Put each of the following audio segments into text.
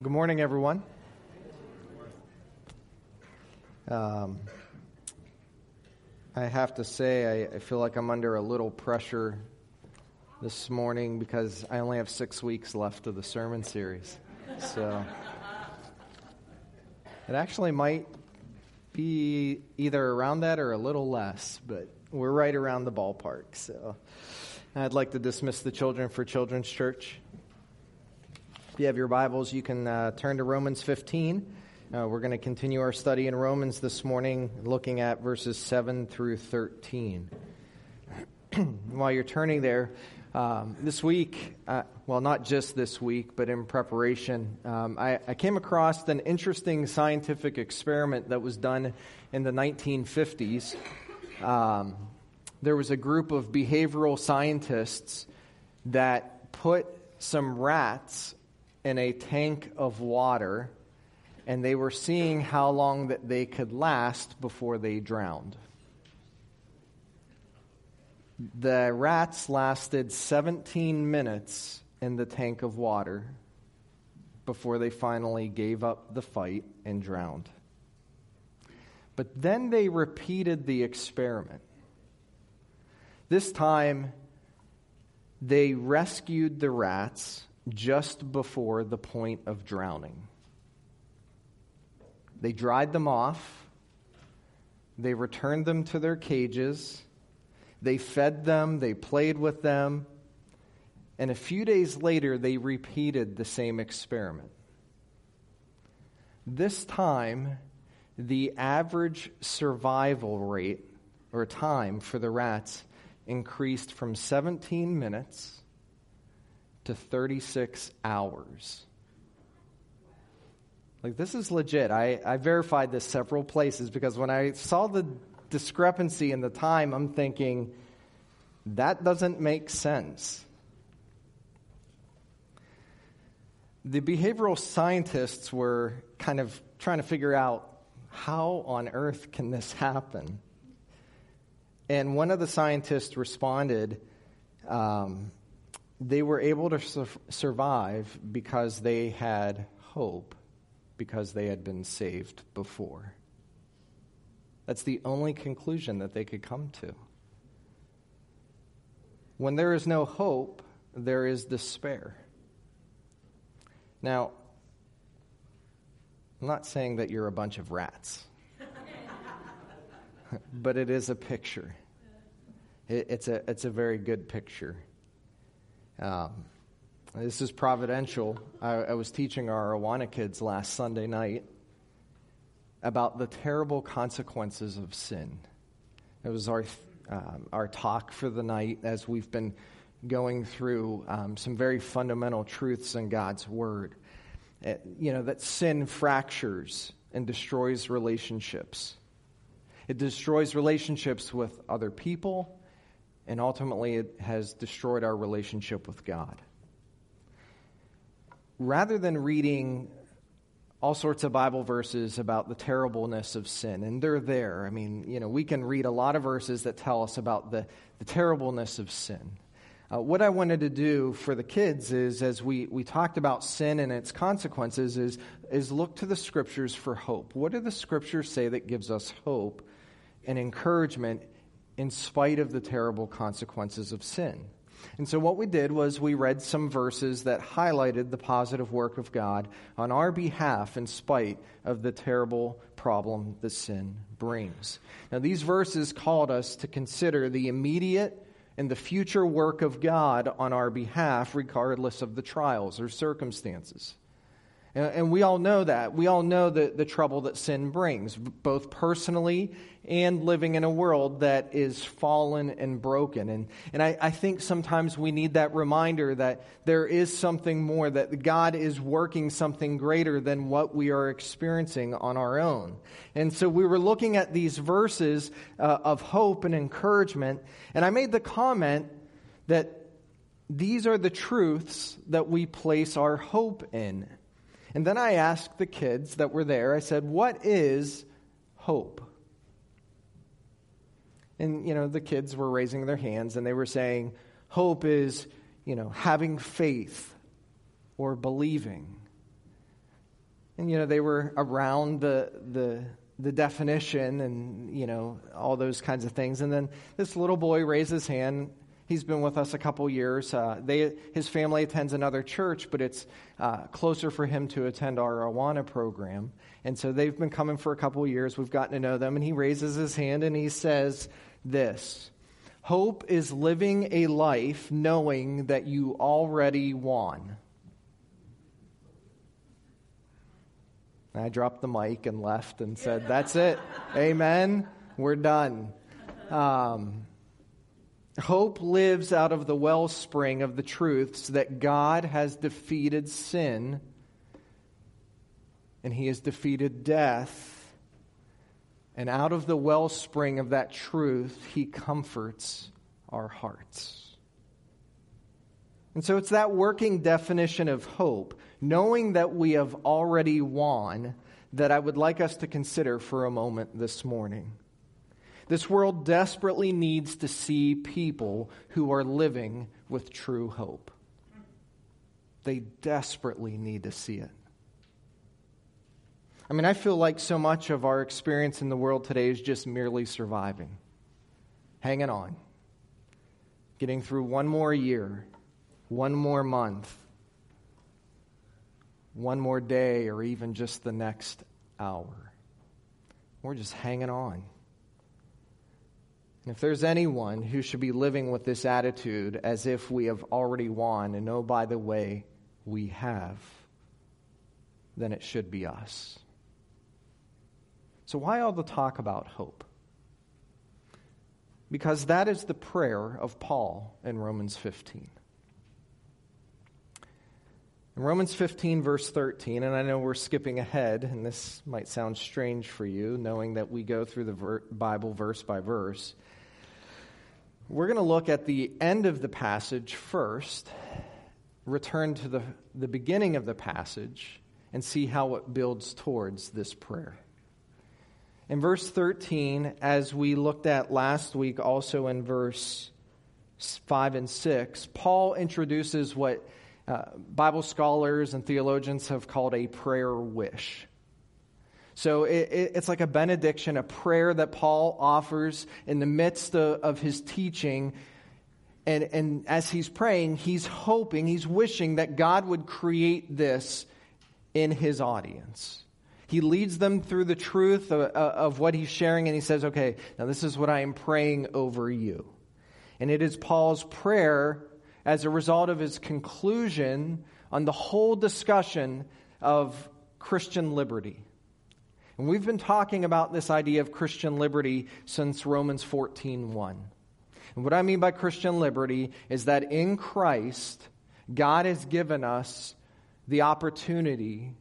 Good morning, everyone. Um, I have to say, I, I, feel like I'm under a little pressure this morning because I only have six weeks left of the sermon series. So it actually might be either around that or a little less, but we're right around the ballpark. So I'd like to dismiss the children for Children's Church. If you have your Bibles, you can uh, turn to Romans 15. Uh, we're going to continue our study in Romans this morning, looking at verses 7 through 13. While you're turning there, um, this week, uh, well, not just this week, but in preparation, um, I, I, came across an interesting scientific experiment that was done in the 1950s. Um, there was a group of behavioral scientists that put some rats in a tank of water, and they were seeing how long that they could last before they drowned. The rats lasted 17 minutes in the tank of water before they finally gave up the fight and drowned. But then they repeated the experiment. This time, they rescued the rats just before the point of drowning. They dried them off, they returned them to their cages, they fed them, they played with them, and a few days later they repeated the same experiment. This time, the average survival rate or time for the rats increased from 17 minutes to 36 hours. Like, this is legit. I, I verified this several places because when I saw the discrepancy in the time, I'm thinking, that doesn't make sense. The behavioral scientists were kind of trying to figure out how on earth can this happen? And one of the scientists responded, um, they were able to su- survive because they had hope, because they had been saved before. That's the only conclusion that they could come to. When there is no hope, there is despair. Now, I'm not saying that you're a bunch of rats, but it is a picture. It, it's, a, it's a very good picture. Um, this is providential. I, I, was teaching our Awana kids last Sunday night about the terrible consequences of sin. It was our, um, our talk for the night as we've been going through um, some very fundamental truths in God's Word. It, uh, you know, that sin fractures and destroys relationships. It destroys relationships with other people and ultimately it has destroyed our relationship with God. Rather than reading all sorts of Bible verses about the terribleness of sin, and they're there. I mean, you know, we can read a lot of verses that tell us about the, the terribleness of sin. Uh, what I wanted to do for the kids is, as we, we talked about sin and its consequences, is, is look to the scriptures for hope. What do the scriptures say that gives us hope and encouragement in spite of the terrible consequences of sin. And so, what we did was we read some verses that highlighted the positive work of God on our behalf in spite of the terrible problem that sin brings. Now, these verses called us to consider the immediate and the future work of God on our behalf, regardless of the trials or circumstances. And we all know that. We all know the, the trouble that sin brings, both personally and living in a world that is fallen and broken. And, and I, I think sometimes we need that reminder that there is something more, that God is working something greater than what we are experiencing on our own. And so we were looking at these verses uh, of hope and encouragement, and I made the comment that these are the truths that we place our hope in. And then I asked the kids that were there, I said, What is hope? And, you know, the kids were raising their hands and they were saying, hope is, you know, having faith or believing. And, you know, they were around the, the, the definition and, you know, all those kinds of things. And then this little boy raised his hand. He's been with us a couple years. Uh, they, his family attends another church, but it's uh, closer for him to attend our Awana program. And so they've been coming for a couple years. We've gotten to know them. And he raises his hand and he says this Hope is living a life knowing that you already won. I dropped the mic and left and said, That's it. Amen. We're done. Um, hope lives out of the wellspring of the truths that God has defeated sin and he has defeated death. And out of the wellspring of that truth, he comforts our hearts. And so it's that working definition of hope, knowing that we have already won, that I would like us to consider for a moment this morning. This world desperately needs to see people who are living with true hope. They desperately need to see it. I mean, I feel like so much of our experience in the world today is just merely surviving, hanging on, getting through one more year, one more month, one more day, or even just the next hour. We're just hanging on. And if there's anyone who should be living with this attitude as if we have already won, and oh, by the way, we have, then it should be us. So, why all the talk about hope? Because that is the prayer of Paul in Romans 15. In Romans 15, verse 13, and I know we're skipping ahead, and this might sound strange for you, knowing that we go through the ver- Bible verse by verse. We're going to look at the end of the passage first, return to the, the beginning of the passage, and see how it builds towards this prayer. In verse 13, as we looked at last week, also in verse 5 and 6, Paul introduces what uh, Bible scholars and theologians have called a prayer wish. So it, it, it's like a benediction, a prayer that Paul offers in the midst of, of his teaching. And, and as he's praying, he's hoping, he's wishing that God would create this in his audience. He leads them through the truth of, of, what he's sharing, and he says, Okay, now this is what I am praying over you. And it is Paul's prayer as a result of his conclusion on the whole discussion of Christian liberty. And we've been talking about this idea of Christian liberty since Romans 14:1. And what I mean by Christian liberty is that in Christ, God has given us the opportunity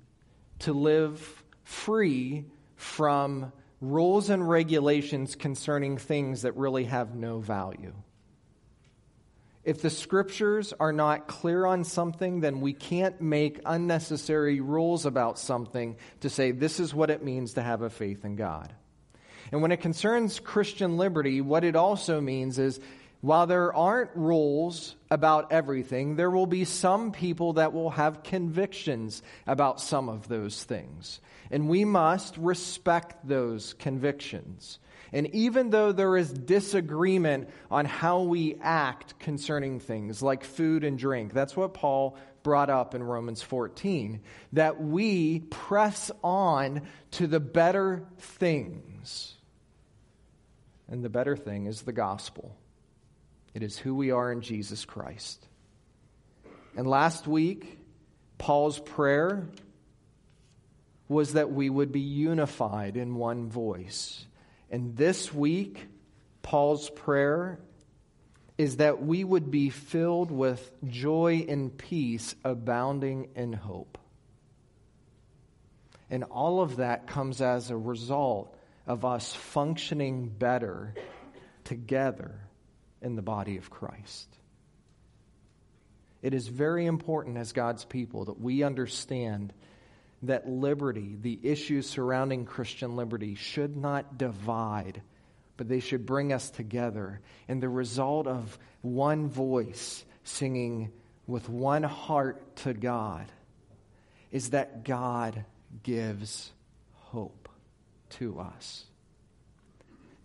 to live free from rules and regulations concerning things that really have no value. If the scriptures are not clear on something, then we can't make unnecessary rules about something to say this is what it means to have a faith in God. And when it concerns Christian liberty, what it also means is while there aren't rules about everything, there will be some people that will have convictions about some of those things. And we must respect those convictions. And even though there is disagreement on how we act concerning things like food and drink, that's what Paul brought up in Romans 14, that we press on to the better things. And the better thing is the gospel. It is who we are in Jesus Christ. And last week, Paul's prayer was that we would be unified in one voice. And this week, Paul's prayer is that we would be filled with joy and peace, abounding in hope. And all of that comes as a result of us functioning better together in the body of Christ. It is very important as God's people that we understand that liberty, the issues surrounding Christian liberty, should not divide, but they should bring us together. And the result of one voice singing with one heart to God is that God gives hope to us.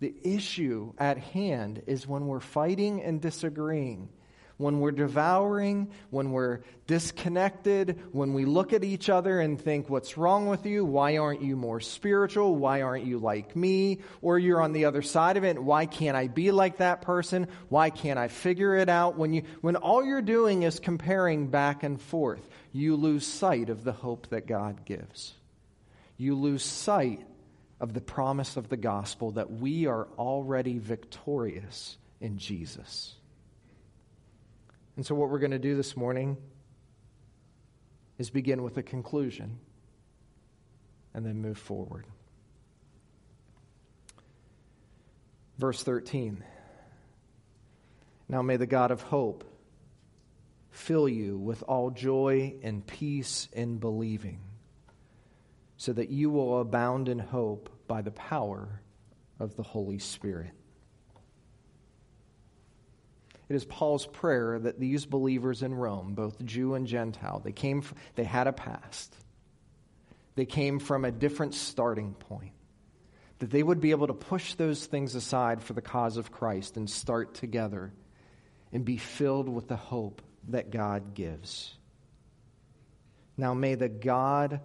The issue at hand is when we're fighting and disagreeing when we're devouring, when we're disconnected, when we look at each other and think, What's wrong with you? Why aren't you more spiritual? Why aren't you like me? Or you're on the other side of it. Why can't I be like that person? Why can't I figure it out? When, you, when all you're doing is comparing back and forth, you lose sight of the hope that God gives. You lose sight of the promise of the gospel that we are already victorious in Jesus. And so, what we're going to do this morning is begin with a conclusion and then move forward. Verse 13. Now may the God of hope fill you with all joy and peace in believing, so that you will abound in hope by the power of the Holy Spirit. It is Paul's prayer that these believers in Rome, both Jew and Gentile, they came they had a past. They came from a different starting point. That they would be able to push those things aside for the cause of Christ and start together and be filled with the hope that God gives. Now may the God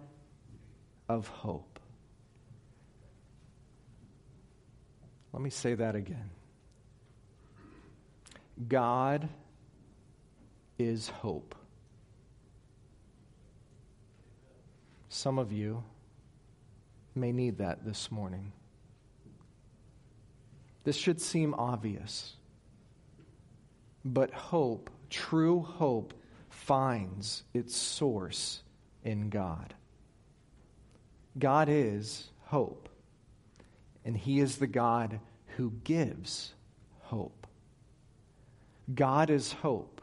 of hope. Let me say that again. God is hope. Some of you may need that this morning. This should seem obvious, but hope, true hope, finds its source in God. God is hope, and He is the God who gives hope. God is hope.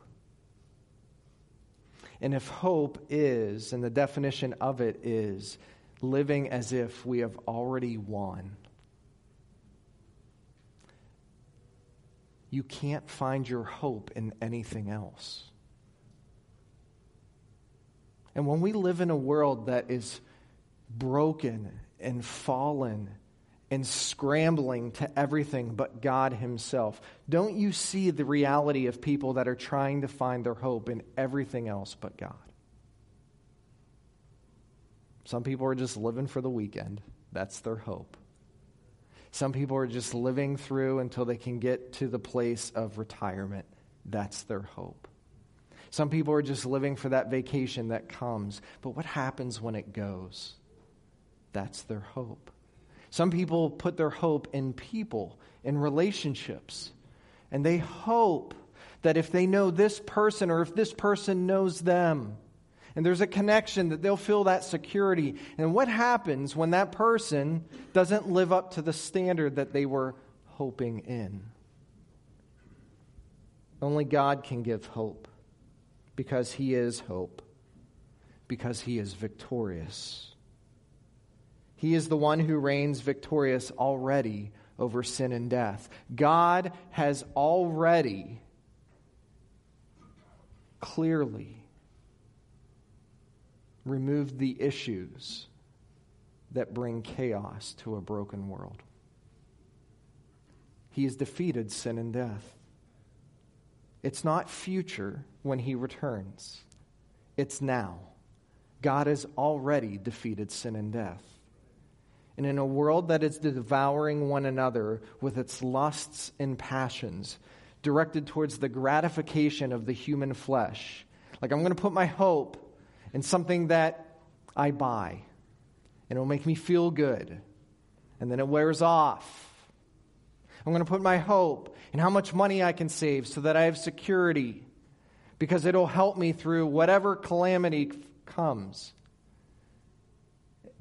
And if hope is, and the definition of it is, living as if we have already won, you can't find your hope in anything else. And when we live in a world that is broken and fallen and scrambling to everything but God Himself. Don't you see the reality of people that are trying to find their hope in everything else but God? Some people are just living for the weekend. That's their hope. Some people are just living through until they can get to the place of retirement. That's their hope. Some people are just living for that vacation that comes. But what happens when it goes? That's their hope. Some people put their hope in people, in relationships, and they hope that if they know this person or if this person knows them, and there's a connection that they'll feel that security. And what happens when that person doesn't live up to the standard that they were hoping in? Only God can give hope because He is hope, because He is victorious. He is the one who reigns victorious already over sin and death. God has already clearly removed the issues that bring chaos to a broken world. He has defeated sin and death. It's not future when he returns, it's now. God has already defeated sin and death. And in a world that is devouring one another with its lusts and passions, directed towards the gratification of the human flesh, like I'm going to put my hope in something that I buy, and it'll make me feel good, and then it wears off. I'm going to put my hope in how much money I can save so that I have security, because it'll help me through whatever calamity comes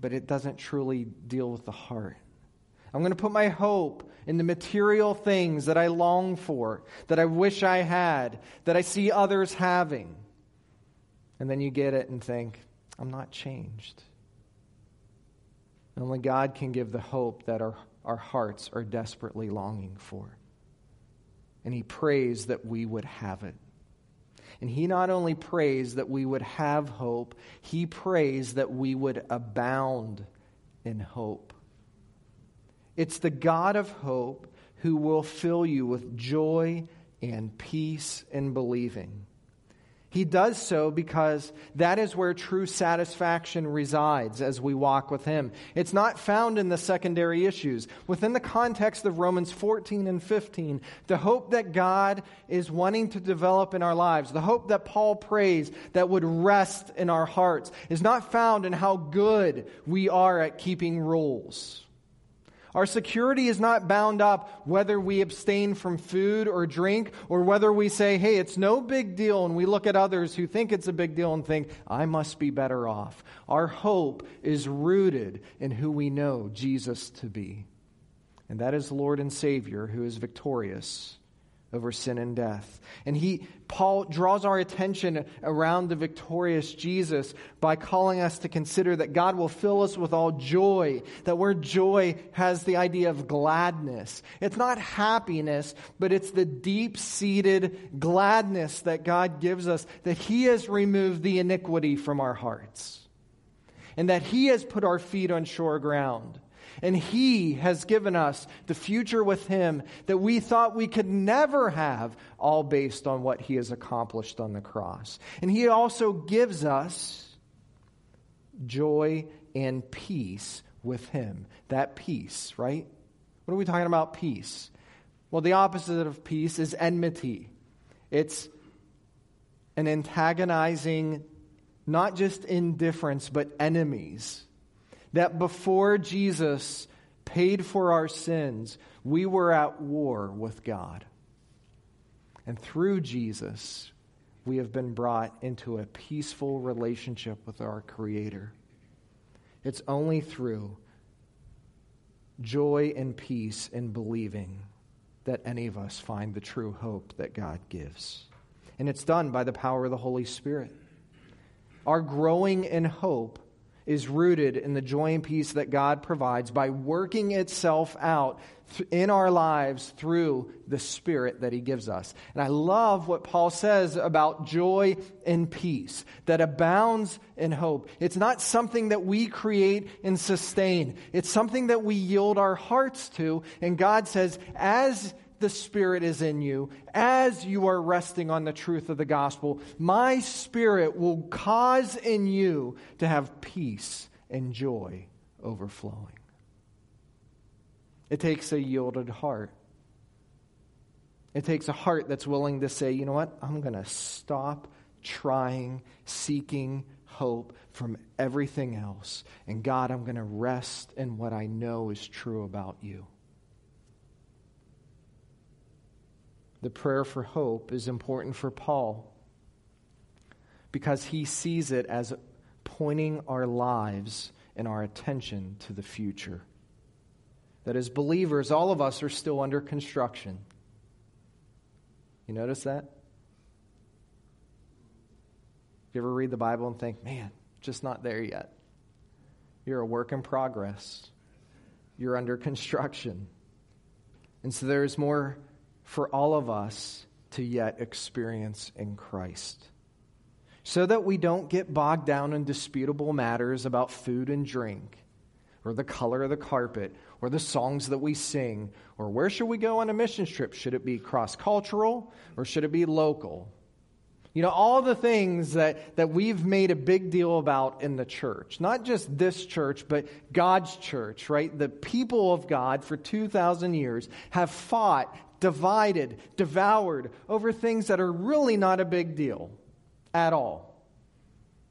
but it doesn't truly deal with the heart. I'm going to put my hope in the material things that I long for, that I wish I had, that I see others having. And then you get it and think, I'm not changed. Only God can give the hope that our, our hearts are desperately longing for. And He prays that we would have it. And he not only prays that we would have hope, he prays that we would abound in hope. It's the God of hope who will fill you with joy and peace in believing. He does so because that is where true satisfaction resides as we walk with Him. It's not found in the secondary issues. Within the context of Romans 14 and 15, the hope that God is wanting to develop in our lives, the hope that Paul prays that would rest in our hearts, is not found in how good we are at keeping rules. Our security is not bound up whether we abstain from food or drink or whether we say, hey, it's no big deal, and we look at others who think it's a big deal and think, I must be better off. Our hope is rooted in who we know Jesus to be. And that is Lord and Savior who is victorious over sin and death. And he Paul draws our attention around the victorious Jesus by calling us to consider that God will fill us with all joy. That word joy has the idea of gladness. It's not happiness, but it's the deep-seated gladness that God gives us that he has removed the iniquity from our hearts. And that he has put our feet on sure ground and He has given us the future with Him that we thought we could never have, all based on what He has accomplished on the cross. And He also gives us joy and peace with Him. That peace, right? What are we talking about, peace? Well, the opposite of peace is enmity. It's an antagonizing, not just indifference, but enemies that before Jesus paid for our sins, we were at war with God. And through Jesus, we have been brought into a peaceful relationship with our Creator. It's only through joy and peace in believing that any of us find the true hope that God gives. And it's done by the power of the Holy Spirit. Our growing in hope is rooted in the joy and peace that God provides by working itself out in our lives through the Spirit that He gives us. And I love what Paul says about joy and peace that abounds in hope. It's not something that we create and sustain, it's something that we yield our hearts to. And God says, as the Spirit is in you, as you are resting on the truth of the gospel, my Spirit will cause in you to have peace and joy overflowing. It takes a yielded heart. It takes a heart that's willing to say, you know what? I'm going to stop trying, seeking hope from everything else. And God, I'm going to rest in what I know is true about you. The prayer for hope is important for Paul because he sees it as pointing our lives and our attention to the future. That as believers, all of us are still under construction. You notice that? You ever read the Bible and think, man, just not there yet? You're a work in progress. You're under construction. And so there's more for all of us to yet experience in Christ. So that we don't get bogged down in disputable matters about food and drink, or the color of the carpet, or the songs that we sing, or where should we go on a mission trip? Should it be cross cultural or should it be local? You know, all the things that, that we've made a big deal about in the church. Not just this church, but God's church, right? The people of God for 2,000 years have fought divided, devoured over things that are really not a big deal at all.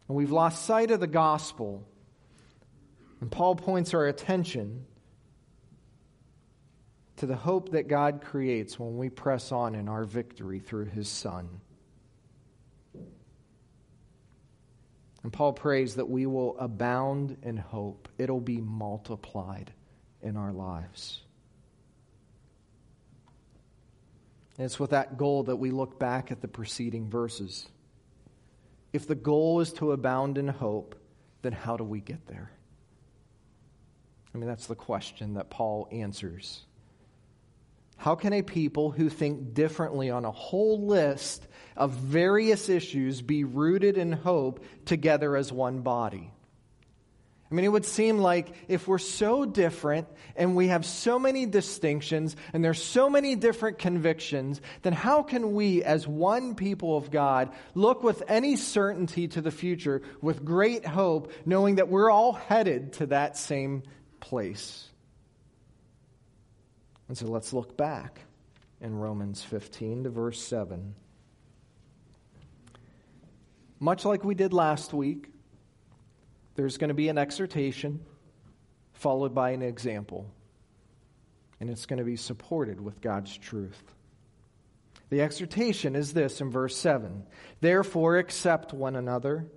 And we've lost sight of the gospel. And Paul points our attention to the hope that God creates when we press on in our victory through his Son. And Paul prays that we will abound in hope, it'll be multiplied in our lives. And it's with that goal that we look back at the preceding verses. If the goal is to abound in hope, then how do we get there? I mean, that's the question that Paul answers. How can a people who think differently on a whole list of various issues be rooted in hope together as one body? I mean, it would seem like if we're so different and we have so many distinctions and there's so many different convictions, then how can we, as one people of God, look with any certainty to the future with great hope, knowing that we're all headed to that same place? And so let's look back in Romans 15 to verse 7. Much like we did last week, there's going to be an exhortation followed by an example. And it's going to be supported with God's truth. The exhortation is this in verse 7 Therefore, accept one another,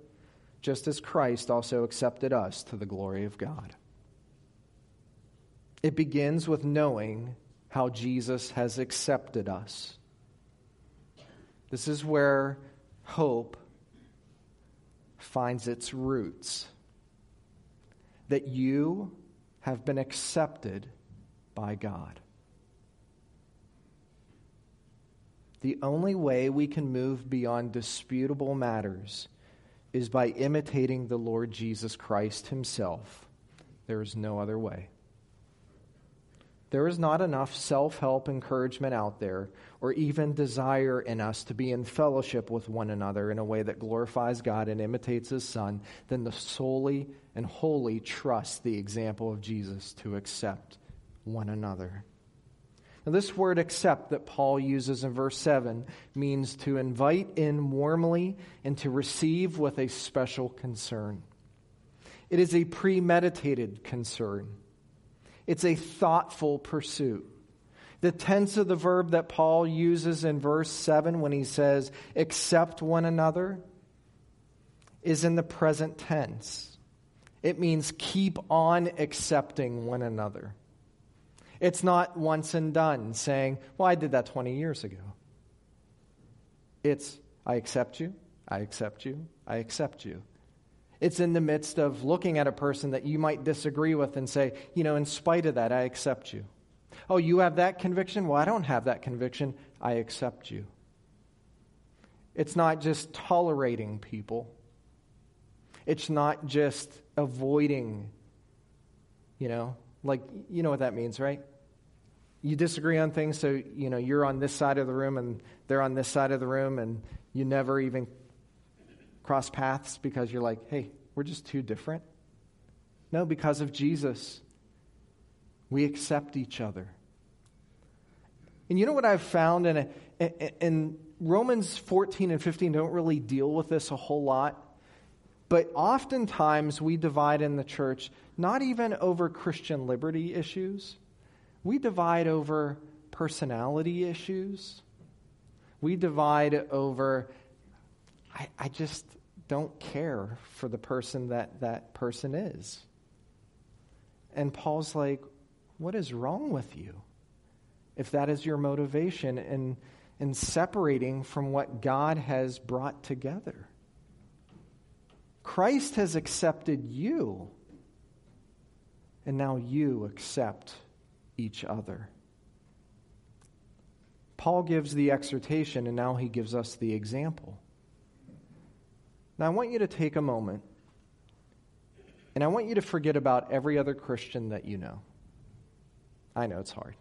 just as Christ also accepted us to the glory of God. It begins with knowing how Jesus has accepted us. This is where hope finds its roots that you have been accepted by God. The only way we can move beyond disputable matters is by imitating the Lord Jesus Christ Himself. There is no other way. There is not enough self help encouragement out there or even desire in us to be in fellowship with one another in a way that glorifies God and imitates His Son than to solely and wholly trust the example of Jesus to accept one another. Now, this word accept that Paul uses in verse 7 means to invite in warmly and to receive with a special concern. It is a premeditated concern. It's a thoughtful pursuit. The tense of the verb that Paul uses in verse 7 when he says, accept one another, is in the present tense. It means keep on accepting one another. It's not once and done saying, well, I did that 20 years ago. It's, I accept you, I accept you, I accept you. It's in the midst of looking at a person that you might disagree with and say, you know, in spite of that, I accept you. Oh, you have that conviction? Well, I don't have that conviction. I accept you. It's not just tolerating people, it's not just avoiding, you know, like, you know what that means, right? You disagree on things, so, you know, you're on this side of the room and they're on this side of the room, and you never even cross paths because you're like, hey, we're just too different? No, because of Jesus, we accept each other. And you know what I've found? In Romans 14 and 15 don't really deal with this a whole lot. But oftentimes we divide in the church not even over Christian liberty issues, we divide over personality issues. We divide over, I, I just, don't care for the person that that person is. And Paul's like, what is wrong with you? If that is your motivation in, in separating from what God has brought together. Christ has accepted you, and now you accept each other. Paul gives the exhortation, and now he gives us the example. Now, I want you to take a moment and I want you to forget about every other Christian that you know. I know it's hard.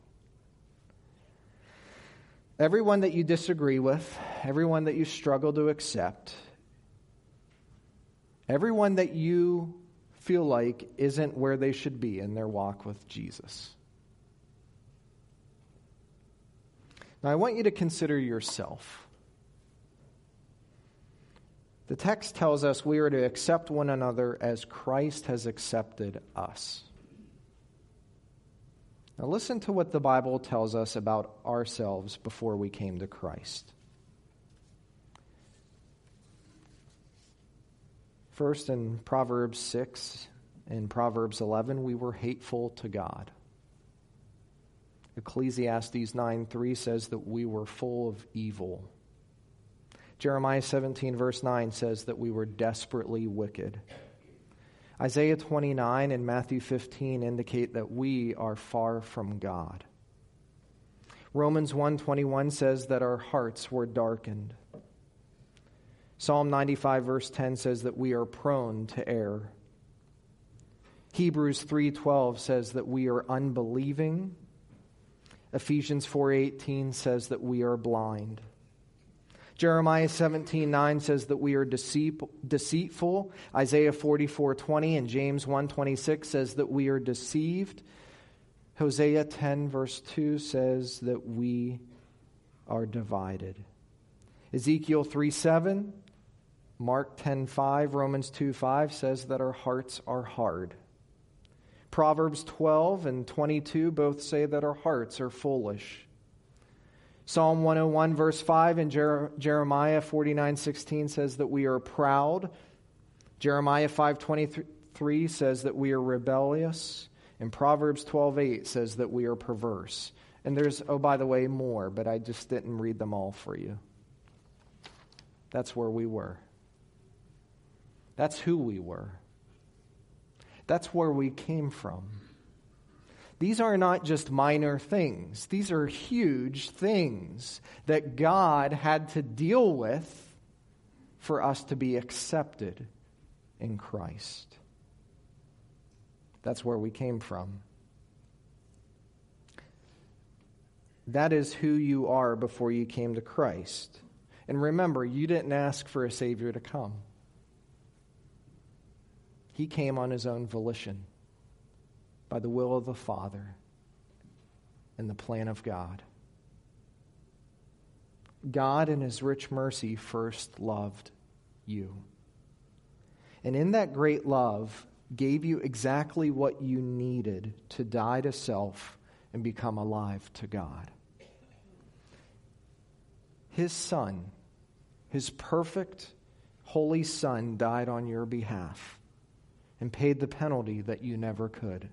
Everyone that you disagree with, everyone that you struggle to accept, everyone that you feel like isn't where they should be in their walk with Jesus. Now, I want you to consider yourself. The text tells us we are to accept one another as Christ has accepted us. Now, listen to what the Bible tells us about ourselves before we came to Christ. First, in Proverbs 6 and Proverbs 11, we were hateful to God. Ecclesiastes 9 3 says that we were full of evil. Jeremiah 17, verse 9 says that we were desperately wicked. Isaiah 29 and Matthew 15 indicate that we are far from God. Romans 1:21 says that our hearts were darkened. Psalm 95 verse 10 says that we are prone to err. Hebrews 3:12 says that we are unbelieving. Ephesians 4:18 says that we are blind. Jeremiah 17:9 says that we are deceitful. Isaiah 44:20 and James 1:26 says that we are deceived. Hosea 10 verse 2 says that we are divided. Ezekiel 3 7, Mark 10 5, Romans 2 5 says that our hearts are hard. Proverbs 12 and 22 both say that our hearts are foolish. Psalm 101, verse 5, and Jer- Jeremiah 49 16 says that we are proud. Jeremiah 5 23 says that we are rebellious. And Proverbs 12:8 says that we are perverse. And there's oh by the way more, but I just didn't read them all for you. That's where we were. That's who we were. That's where we came from. These are not just minor things. These are huge things that God had to deal with for us to be accepted in Christ. That's where we came from. That is who you are before you came to Christ. And remember, you didn't ask for a Savior to come, He came on His own volition, by the will of the Father and the plan of God. God, in His rich mercy, first loved you. And in that great love, gave you exactly what you needed to die to self and become alive to God. His Son, His perfect, holy Son, died on your behalf and paid the penalty that you never could.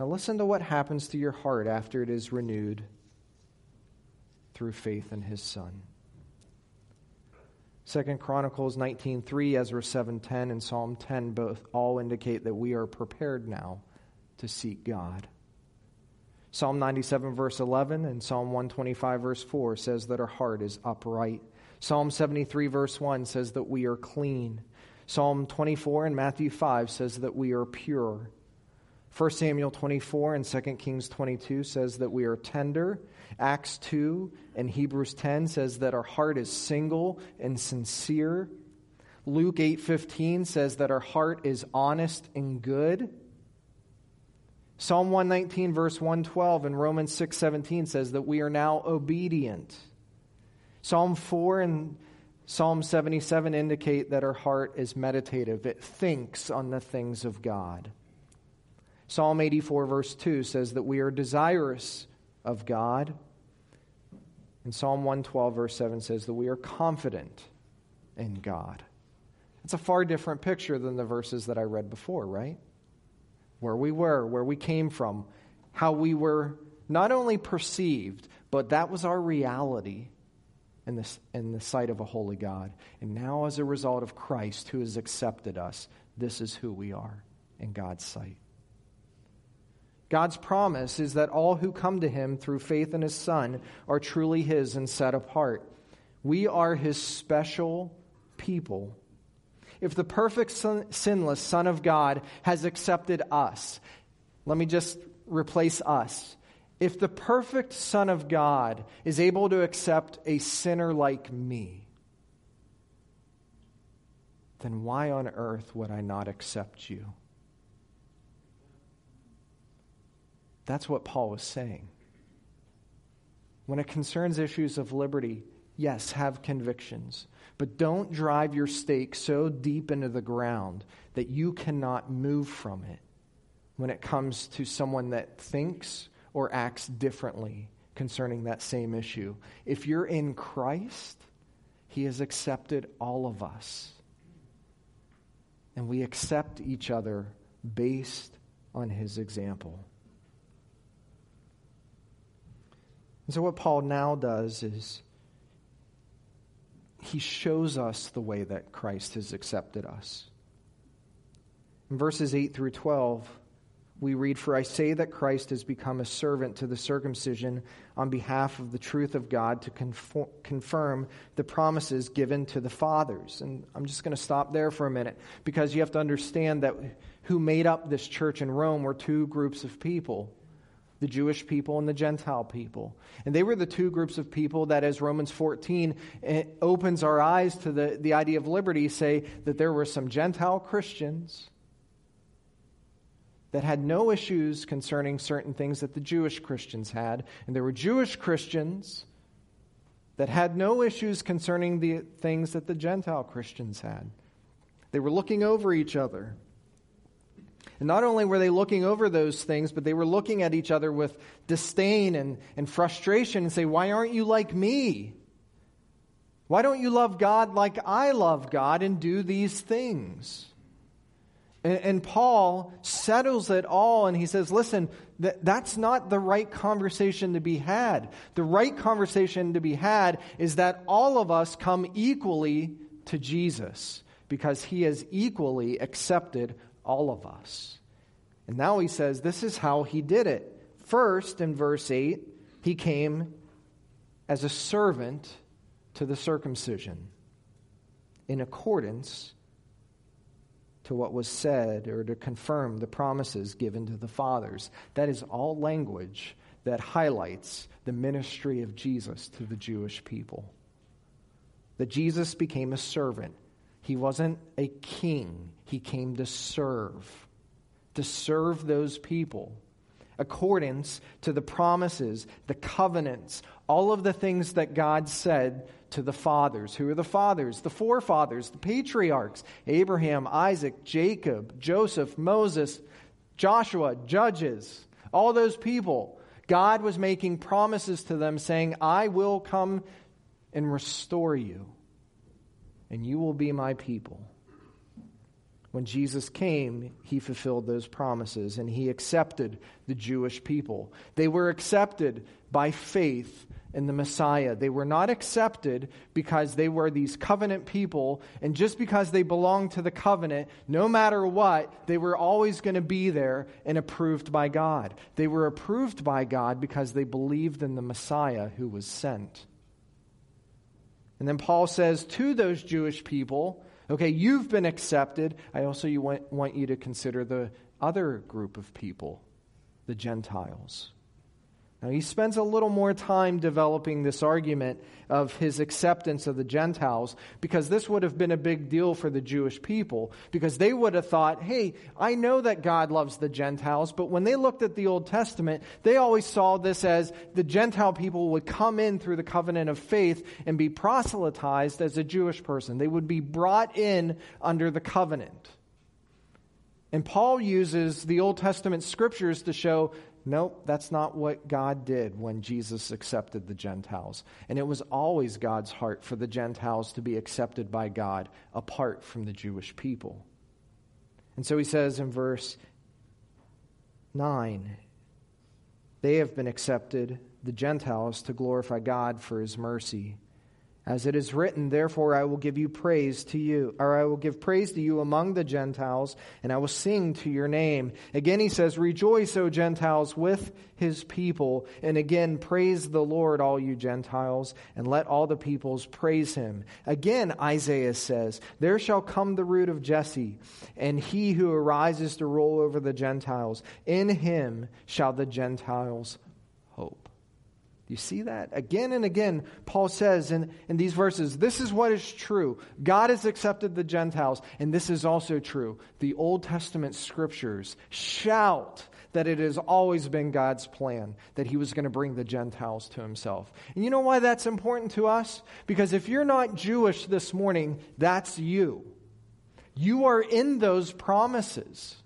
Now, listen to what happens to your heart after it is renewed through faith in His Son. Second Chronicles 19:3, Ezra 7:10 and Psalm 10 both all indicate that we are prepared now to seek God. Psalm 97 verse 11 and Psalm 125 verse 4 says that our heart is upright. Psalm 73 verse 1 says that we are clean. Psalm 24 and Matthew 5 says that we are pure. 1 Samuel 24 and 2 Kings 22 says that we are tender Acts 2 and Hebrews 10 says that our heart is single and sincere. Luke 8:15 says that our heart is honest and good. Psalm 119 verse 112 and Romans 6:17 says that we are now obedient. Psalm 4 and Psalm 77 indicate that our heart is meditative. It thinks on the things of God. Psalm 84 verse 2 says that we are desirous of God. And Psalm 112, verse 7 says that we are confident in God. It's a far different picture than the verses that I read before, right? Where we were, where we came from, how we were not only perceived, but that was our reality in, this, in the sight of a holy God. And now, as a result of Christ who has accepted us, this is who we are in God's sight. God's promise is that all who come to him through faith in his Son are truly his and set apart. We are his special people. If the perfect, son, sinless Son of God has accepted us, let me just replace us. If the perfect Son of God is able to accept a sinner like me, then why on earth would I not accept you? That's what Paul was saying. When it concerns issues of liberty, yes, have convictions, but don't drive your stake so deep into the ground that you cannot move from it when it comes to someone that thinks or acts differently concerning that same issue. If you're in Christ, He has accepted all of us. And we accept each other based on His example. And so, what Paul now does is he shows us the way that Christ has accepted us. In verses 8 through 12, we read, For I say that Christ has become a servant to the circumcision on behalf of the truth of God to conform, confirm the promises given to the fathers. And I'm just going to stop there for a minute because you have to understand that who made up this church in Rome were two groups of people the Jewish people and the Gentile people. And they were the two groups of people that, as Romans 14 eh, opens our eyes to the, the idea of liberty, say that there were some Gentile Christians that had no issues concerning certain things that the Jewish Christians had. And there were Jewish Christians that had no issues concerning the things that the Gentile Christians had. They were looking over each other. And not only were they looking over those things, but they were looking at each other with disdain and, and frustration and say, Why aren't you like me? Why don't you love God like I love God and do these things? And, and Paul settles it all and he says, Listen, that, that's not the right conversation to be had. The right conversation to be had is that all of us come equally to Jesus because he has equally accepted all of us. And now he says this is how he did it. First, in verse 8, he came as a servant to the circumcision in accordance to what was said or to confirm the promises given to the fathers. That is all language that highlights the ministry of Jesus to the Jewish people. That Jesus became a servant. He wasn't a king, he came to serve, to serve those people accordance to the promises, the covenants, all of the things that God said to the fathers. Who are the fathers? The forefathers, the patriarchs Abraham, Isaac, Jacob, Joseph, Moses, Joshua, Judges, all those people. God was making promises to them saying, I will come and restore you, and you will be my people. When Jesus came, he fulfilled those promises and he accepted the Jewish people. They were accepted by faith in the Messiah. They were not accepted because they were these covenant people, and just because they belonged to the covenant, no matter what, they were always going to be there and approved by God. They were approved by God because they believed in the Messiah who was sent. And then Paul says to those Jewish people, Okay, you've been accepted. I also want, you to consider the other group of people, the Gentiles. Now, he spends a little more time developing this argument of his acceptance of the Gentiles because this would have been a big deal for the Jewish people because they would have thought, hey, I know that God loves the Gentiles, but when they looked at the Old Testament, they always saw this as the Gentile people would come in through the covenant of faith and be proselytized as a Jewish person. They would be brought in under the covenant. And Paul uses the Old Testament scriptures to show Nope, that's not what God did when Jesus accepted the Gentiles. And it was always God's heart for the Gentiles to be accepted by God apart from the Jewish people. And so he says in verse 9, they have been accepted, the Gentiles, to glorify God for his mercy. As it is written, therefore I will give you praise to you, or I will give praise to you among the Gentiles, and I will sing to your name. Again he says, Rejoice, O Gentiles, with his people. And again, praise the Lord, all you Gentiles, and let all the peoples praise him. Again, Isaiah says, There shall come the root of Jesse, and he who arises to rule over the Gentiles. In him shall the Gentiles. You see that? Again and again, Paul says in, in these verses, this is what is true. God has accepted the Gentiles, and this is also true. The Old Testament scriptures shout that it has always been God's plan that he was going to bring the Gentiles to himself. And you know why that's important to us? Because if you're not Jewish this morning, that's you. You are in those promises.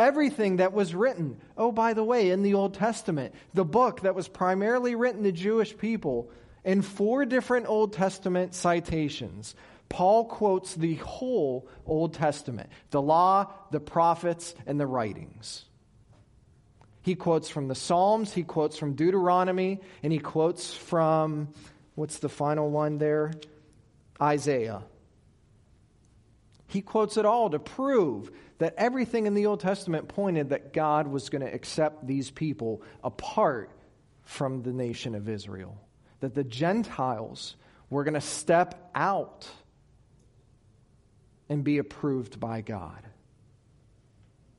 Everything that was written, oh, by the way, in the Old Testament, the book that was primarily written to Jewish people, in four different Old Testament citations, Paul quotes the whole Old Testament the law, the prophets, and the writings. He quotes from the Psalms, he quotes from Deuteronomy, and he quotes from, what's the final one there? Isaiah. He quotes it all to prove that everything in the Old Testament pointed that God was going to accept these people apart from the nation of Israel, that the Gentiles were going to step out and be approved by God.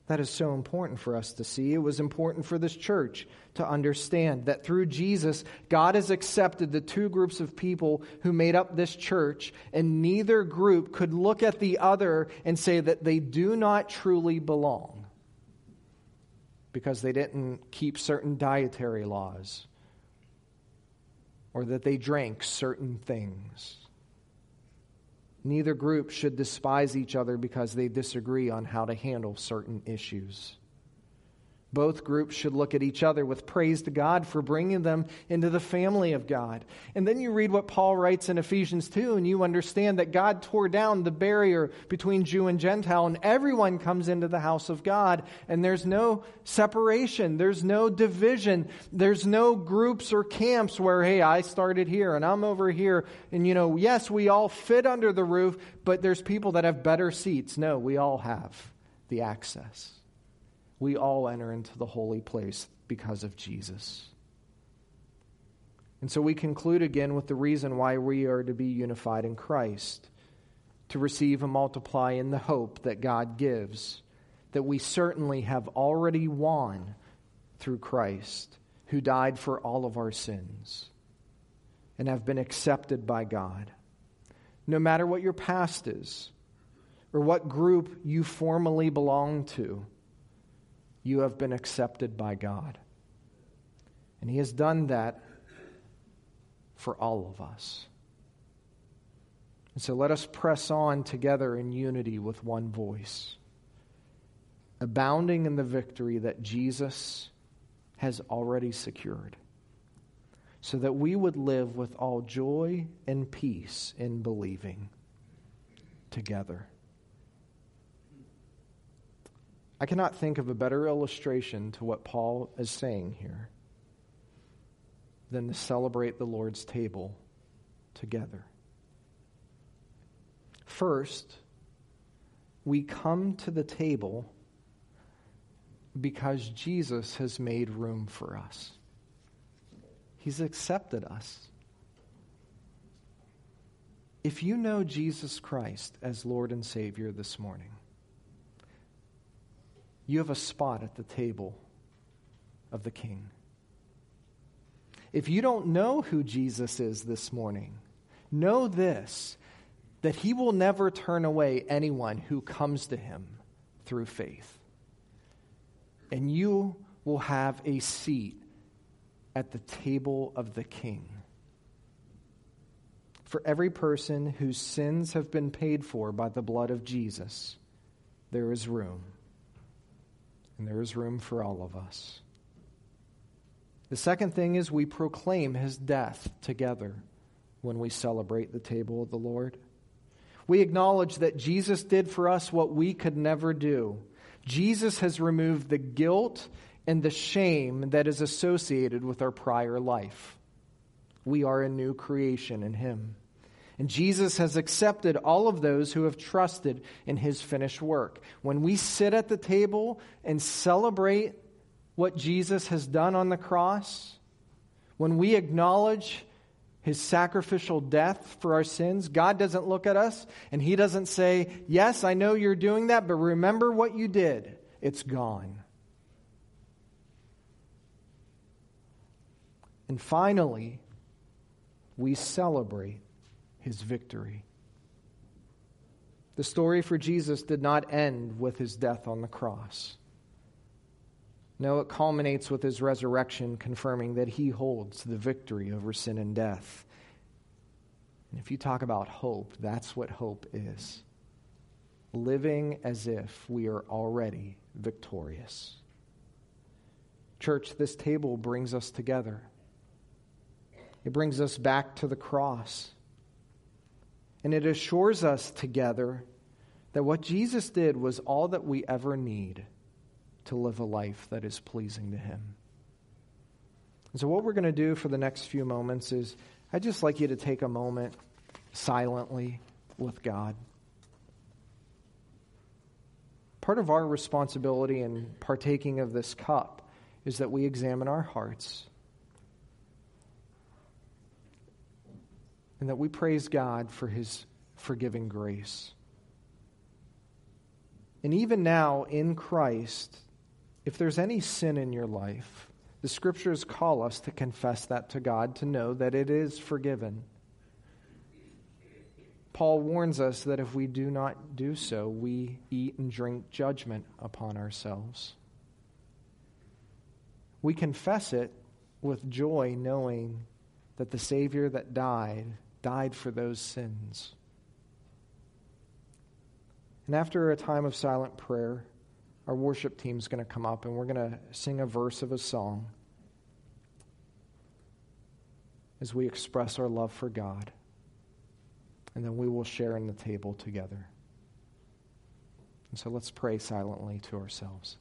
That is so important for us to see. It was important for this church to understand that through Jesus, God has accepted the two groups of people who made up this church, and neither group could look at the other and say that they do not truly belong because they didn't keep certain dietary laws or that they drank certain things. Neither group should despise each other because they disagree on how to handle certain issues. Both groups should look at each other with praise to God for bringing them into the family of God. And then you read what Paul writes in Ephesians 2, and you understand that God tore down the barrier between Jew and Gentile, and everyone comes into the house of God, and there's no separation, there's no division, there's no groups or camps where, hey, I started here and I'm over here. And, you know, yes, we all fit under the roof, but there's people that have better seats. No, we all have the access we all enter into the holy place because of Jesus. And so we conclude again with the reason why we are to be unified in Christ to receive and multiply in the hope that God gives, that we certainly have already won through Christ, who died for all of our sins and have been accepted by God. No matter what your past is or what group you formerly belong to, you have been accepted by God. And He has done that for all of us. And so let us press on together in unity with one voice, abounding in the victory that Jesus has already secured, so that we would live with all joy and peace in believing together. I cannot think of a better illustration to what Paul is saying here than to celebrate the Lord's table together. First, we come to the table because Jesus has made room for us. He's accepted us. If you know Jesus Christ as Lord and Savior this morning, you have a spot at the table of the King. If you don't know who Jesus is this morning, know this that he will never turn away anyone who comes to him through faith. And you will have a seat at the table of the King. For every person whose sins have been paid for by the blood of Jesus, there is room and there is room for all of us. The second thing is we proclaim his death together when we celebrate the table of the Lord. We acknowledge that Jesus did for us what we could never do. Jesus has removed the guilt and the shame that is associated with our prior life. We are a new creation in him. And Jesus has accepted all of those who have trusted in his finished work. When we sit at the table and celebrate what Jesus has done on the cross, when we acknowledge his sacrificial death for our sins, God doesn't look at us and he doesn't say, Yes, I know you're doing that, but remember what you did. It's gone. And finally, we celebrate his victory. The story for Jesus did not end with his death on the cross. No, it culminates with his resurrection, confirming that he holds the victory over sin and death. And if you talk about hope, that's what hope is living as if we are already victorious. Church, this table brings us together. It brings us back to the cross. And it assures us together that what Jesus did was all that we ever need to live a life that is pleasing to Him. And so, what we're going to do for the next few moments is I'd just like you to take a moment silently with God. Part of our responsibility in partaking of this cup is that we examine our hearts and that we praise God for his forgiving grace. And even now in Christ, if there's any sin in your life, the scriptures call us to confess that to God, to know that it is forgiven. Paul warns us that if we do not do so, we eat and drink judgment upon ourselves. We confess it with joy, knowing that the Savior that died, died for those sins. And after a time of silent prayer, our worship team is going to come up and we're going to sing a verse of a song as we express our love for God. And then we will share in the table together. And so let's pray silently to ourselves.